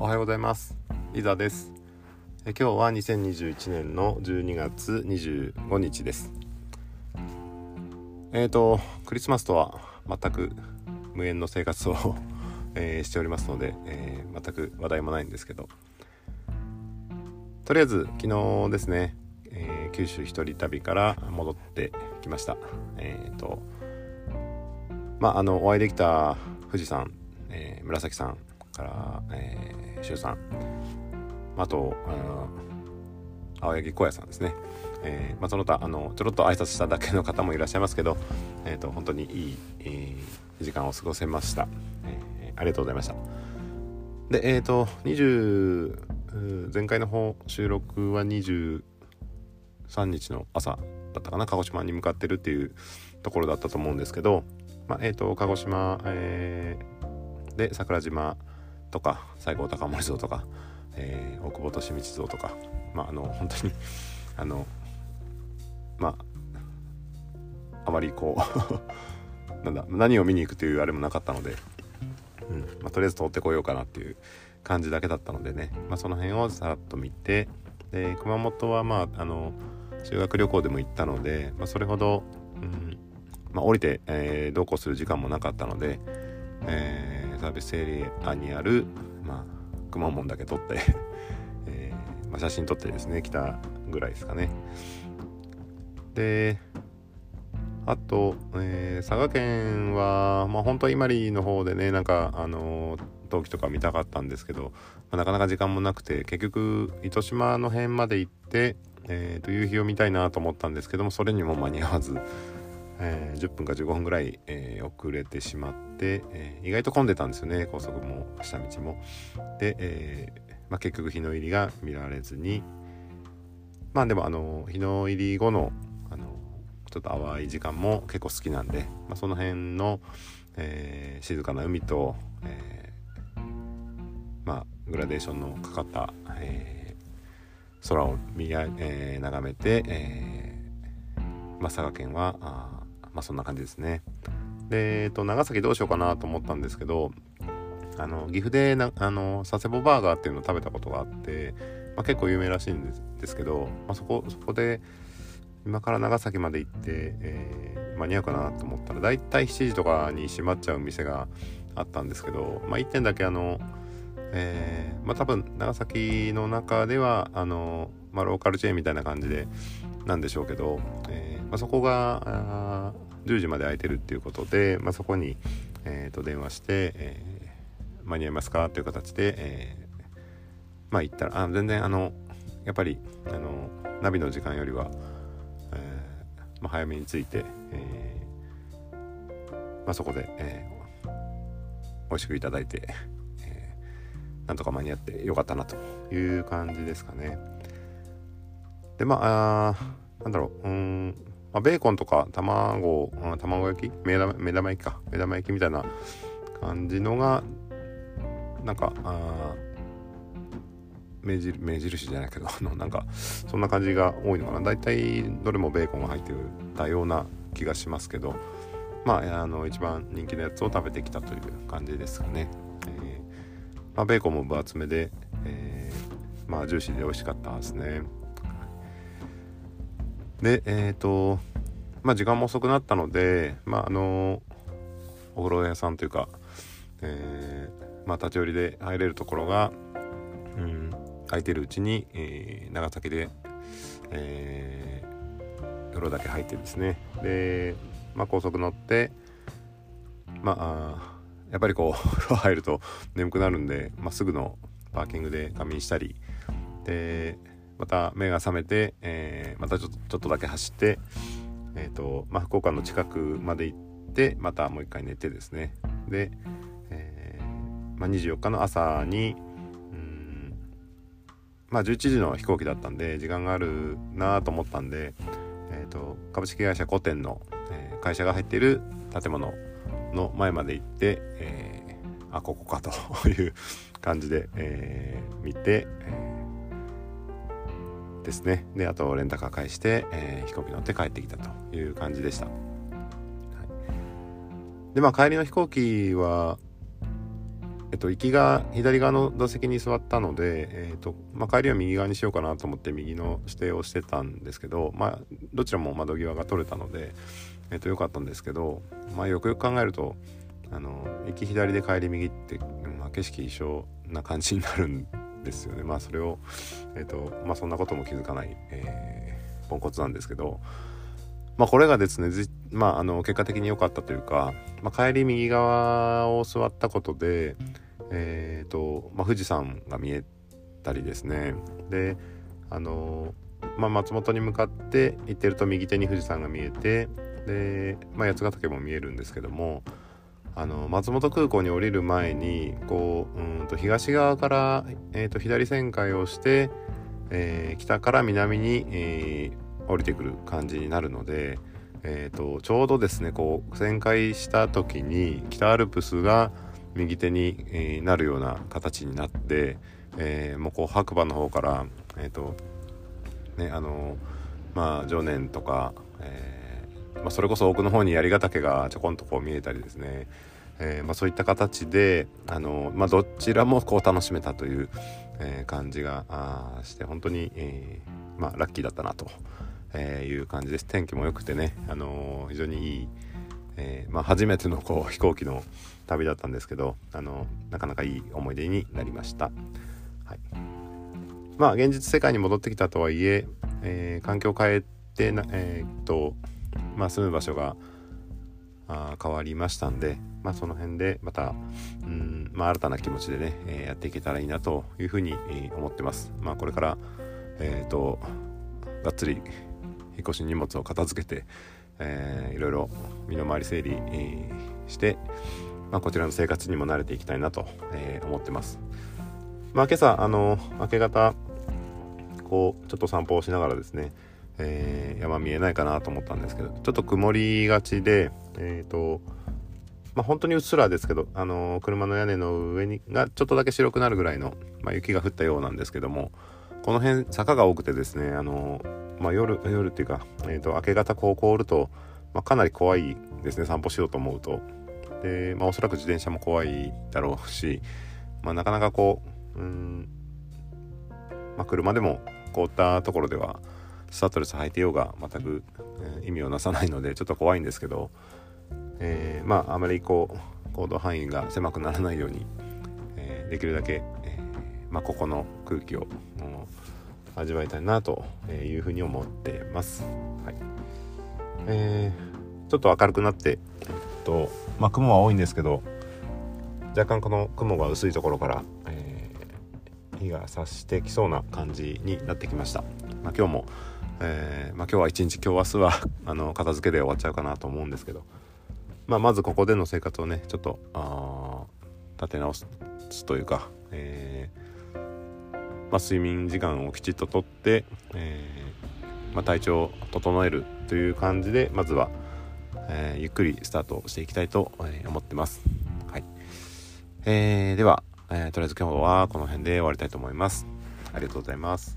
おはようございます。伊沢です。え今日は2021年の12月25日です。えっ、ー、とクリスマスとは全く無縁の生活を えー、しておりますので、えー、全く話題もないんですけど。とりあえず昨日ですね、えー、九州一人旅から戻ってきました。えっ、とまああのお会いできた富士山、え紫さんから、えー、周さん。あと青柳小屋さんですね、えーまあ、その他あのちょろっと挨拶しただけの方もいらっしゃいますけど、えーと、本当にいい、えー、時間を過ごせました、えー、ありがとうございました。でえっ、ー、と20前回の方収録は23日の朝だったかな鹿児島に向かってるっていうところだったと思うんですけど、まあ、えっ、ー、と鹿児島、えー、で桜島とか西郷隆盛像とか、えー、大久保利通像とかまああの本当にあのまああまりこう なんだ何を見に行くというあれもなかったので、うんまあ、とりあえず通ってこようかなっていう感じだけだったのでね、まあ、その辺をさらっと見てで熊本はまああの修学旅行でも行ったので、まあ、それほど、うんまあ、降りて、えー、同行する時間もなかったので、えーサービスエリアにある、まあ、くまモンだけ撮って えー、まあ、写真撮ってですね。来たぐらいですかね。であと、えー、佐賀県は、まあ、本当は伊万里の方でねなんかあの陶器とか見たかったんですけど、まあ、なかなか時間もなくて結局糸島の辺まで行って、えー、と夕日を見たいなと思ったんですけどもそれにも間に合わず。えー、10分か15分ぐらい、えー、遅れてしまって、えー、意外と混んでたんですよね高速も下道も。で、えまあ、結局日の入りが見られずにまあでもあの日の入り後のあのちょっと淡い時間も結構好きなんで、まあ、その辺の、え静かな海と、えまあグラデーションのかかった、え空を見や、え眺めて、えまあ、佐賀県はあまあそんな感じですね。で、えっと、長崎どうしようかなと思ったんですけど、あの、岐阜でな、あの、佐世保バーガーっていうのを食べたことがあって、まあ、結構有名らしいんですですけど、まあ、そこ、そこで、今から長崎まで行って、えー、間に合うかなと思ったら、だいたい7時とかに閉まっちゃう店があったんですけど、まあ、1点だけあの、えー、まあ多分長崎の中ではあの、まあ、ローカルチェーンみたいな感じでなんでしょうけど、えーまあ、そこが10時まで空いてるっていうことで、まあ、そこに、えー、と電話して、えー、間に合いますか？という形で、えー、まあ行ったらあ全然あのやっぱりあのナビの時間よりは、えーまあ、早めに着いて、えーまあ、そこで、えー、美味しくいただいて、えー、なんとか間に合ってよかったなという感じですかね。でまああなんだろううんまあ、ベーコンとか卵、うん、卵焼き？目玉目玉焼きか。目玉焼きみたいな感じのがなんかあ目印目印じゃないけどあのなんかそんな感じが多いのかな。大体どれもベーコンが入ってるたような気がしますけどまああの一番人気のやつを食べてきたという感じですかね、えーまあ、ベーコンも分厚めで、えー、まあジューシーで美味しかったですね。でえっ、ー、とまあ時間も遅くなったのでまああのお風呂屋さんというか、えー、まあ立ち寄りで入れるところが、うん、空いてるうちに、えー、長崎で、えー、風呂だけ入ってですね。で、まあ、高速乗ってまあやっぱりこう 風呂入ると眠くなるんで、まあ、すぐのパーキングで仮眠したり。でまた目が覚めて、えー、またちょっとだけ走って、えーとまあ、福岡の近くまで行ってまたもう一回寝てですね。で、えー、まあ、24日の朝にうんまあ11時の飛行機だったんで時間があるなと思ったんで、えーと、株式会社古典の、えー、会社が入っている建物の前まで行って、えー、あここかという感じで、えー、見て、えーですね。であとレンタカー返して、えー、飛行機乗って帰ってきたという感じでした、はい、でまあ帰りの飛行機はえっと、行きが左側の座席に座ったので、えっとまあ、帰りは右側にしようかなと思って右の指定をしてたんですけど、まあ、どちらも窓際が取れたので、えっと、よかったんですけど、まあ、よくよく考えるとあの行き左で帰り右って、まあ、景色一緒な感じになるんですよね。まあ、それを、えっとまあ、そんなことも気づかない、えー、ポンコツなんですけど。まあ、これがですね、まあ、あの結果的に良かったというか、まあ、帰り右側を座ったことで、えーとまあ、富士山が見えたりですねであのまあ、松本に向かって行ってると右手に富士山が見えてで、まあ、八ヶ岳も見えるんですけどもあの松本空港に降りる前にこううんと東側から、えー、と左旋回をして、えー、北から南に、えー、降りてくる感じになるので、えーと、ちょうどですねこう旋回した時に北アルプスが右手に、えー、なるような形になって、えー、もうこう白馬の方からえ、ー、とねあのまあ常念とか、えーまあ、それこそ奥の方に槍ヶ岳がちょこんとこう見えたりですねえー、まあ、そういった形であの、まあ、どちらもこう楽しめたという、えー、感じがあして本当に、えー、まあ、ラッキーだったなとえー、いう感じです天気も良くてね、あのー、非常にいい、えー、まあ、初めてのこう飛行機の旅だったんですけど、あのなかなかいい思い出になりました。はい、まあ現実世界に戻ってきたとはいええ環境を変えてな、えっとまあ、住む場所があ変わりましたんで、まあ、その辺でまた、うんまあ、新たな気持ちでね、えやっていけたらいいなというふうに、え思ってます。まあ、これから、えーとがっつり引っ越し荷物を片付けて、えー、いろいろ身の回り整理、えー、して、まあ、こちらの生活にも慣れていきたいなと、えー、思ってます。まあ、今朝あの明け方こうちょっと散歩をしながらですね、えー、山見えないかなと思ったんですけどちょっと曇りがちでえっ、ー、とまあ本当にうっすらですけどあの車の屋根の上にがちょっとだけ白くなるぐらいの、まあ、雪が降ったようなんですけどもこの辺坂が多くてですねあのまあ、夜夜っていうか、えーと、明け方こう凍ると、まあ、かなり怖いですね散歩しようと思うと。で、まあ、おそらく自転車も怖いだろうし、まあ、なかなかこううん、まあ、車でも凍ったところではスタッドレス履いてようが全く、意味をなさないのでちょっと怖いんですけど、えー、まああまりこう行動範囲が狭くならないように、えー、できるだけ、えまあ、ここの空気を、味わいたいなというふうに思ってます。はいえー、ちょっと明るくなって、えっとまあ、雲は多いんですけど若干この雲が薄いところから、えー、日が差してきそうな感じになってきました。まあ、今日も、えー、まあ、今日は一日今日明日はあの片付けで終わっちゃうかなと思うんですけど、まあ、まずここでの生活をねちょっとあ立て直すというか、えーまあ、睡眠時間をきちっととって、えー、ま、体調を整えるという感じでまずは、え、ゆっくりスタートしていきたいと思ってます。はいえー、では、えとりあえず今日はこの辺で終わりたいと思います。ありがとうございます。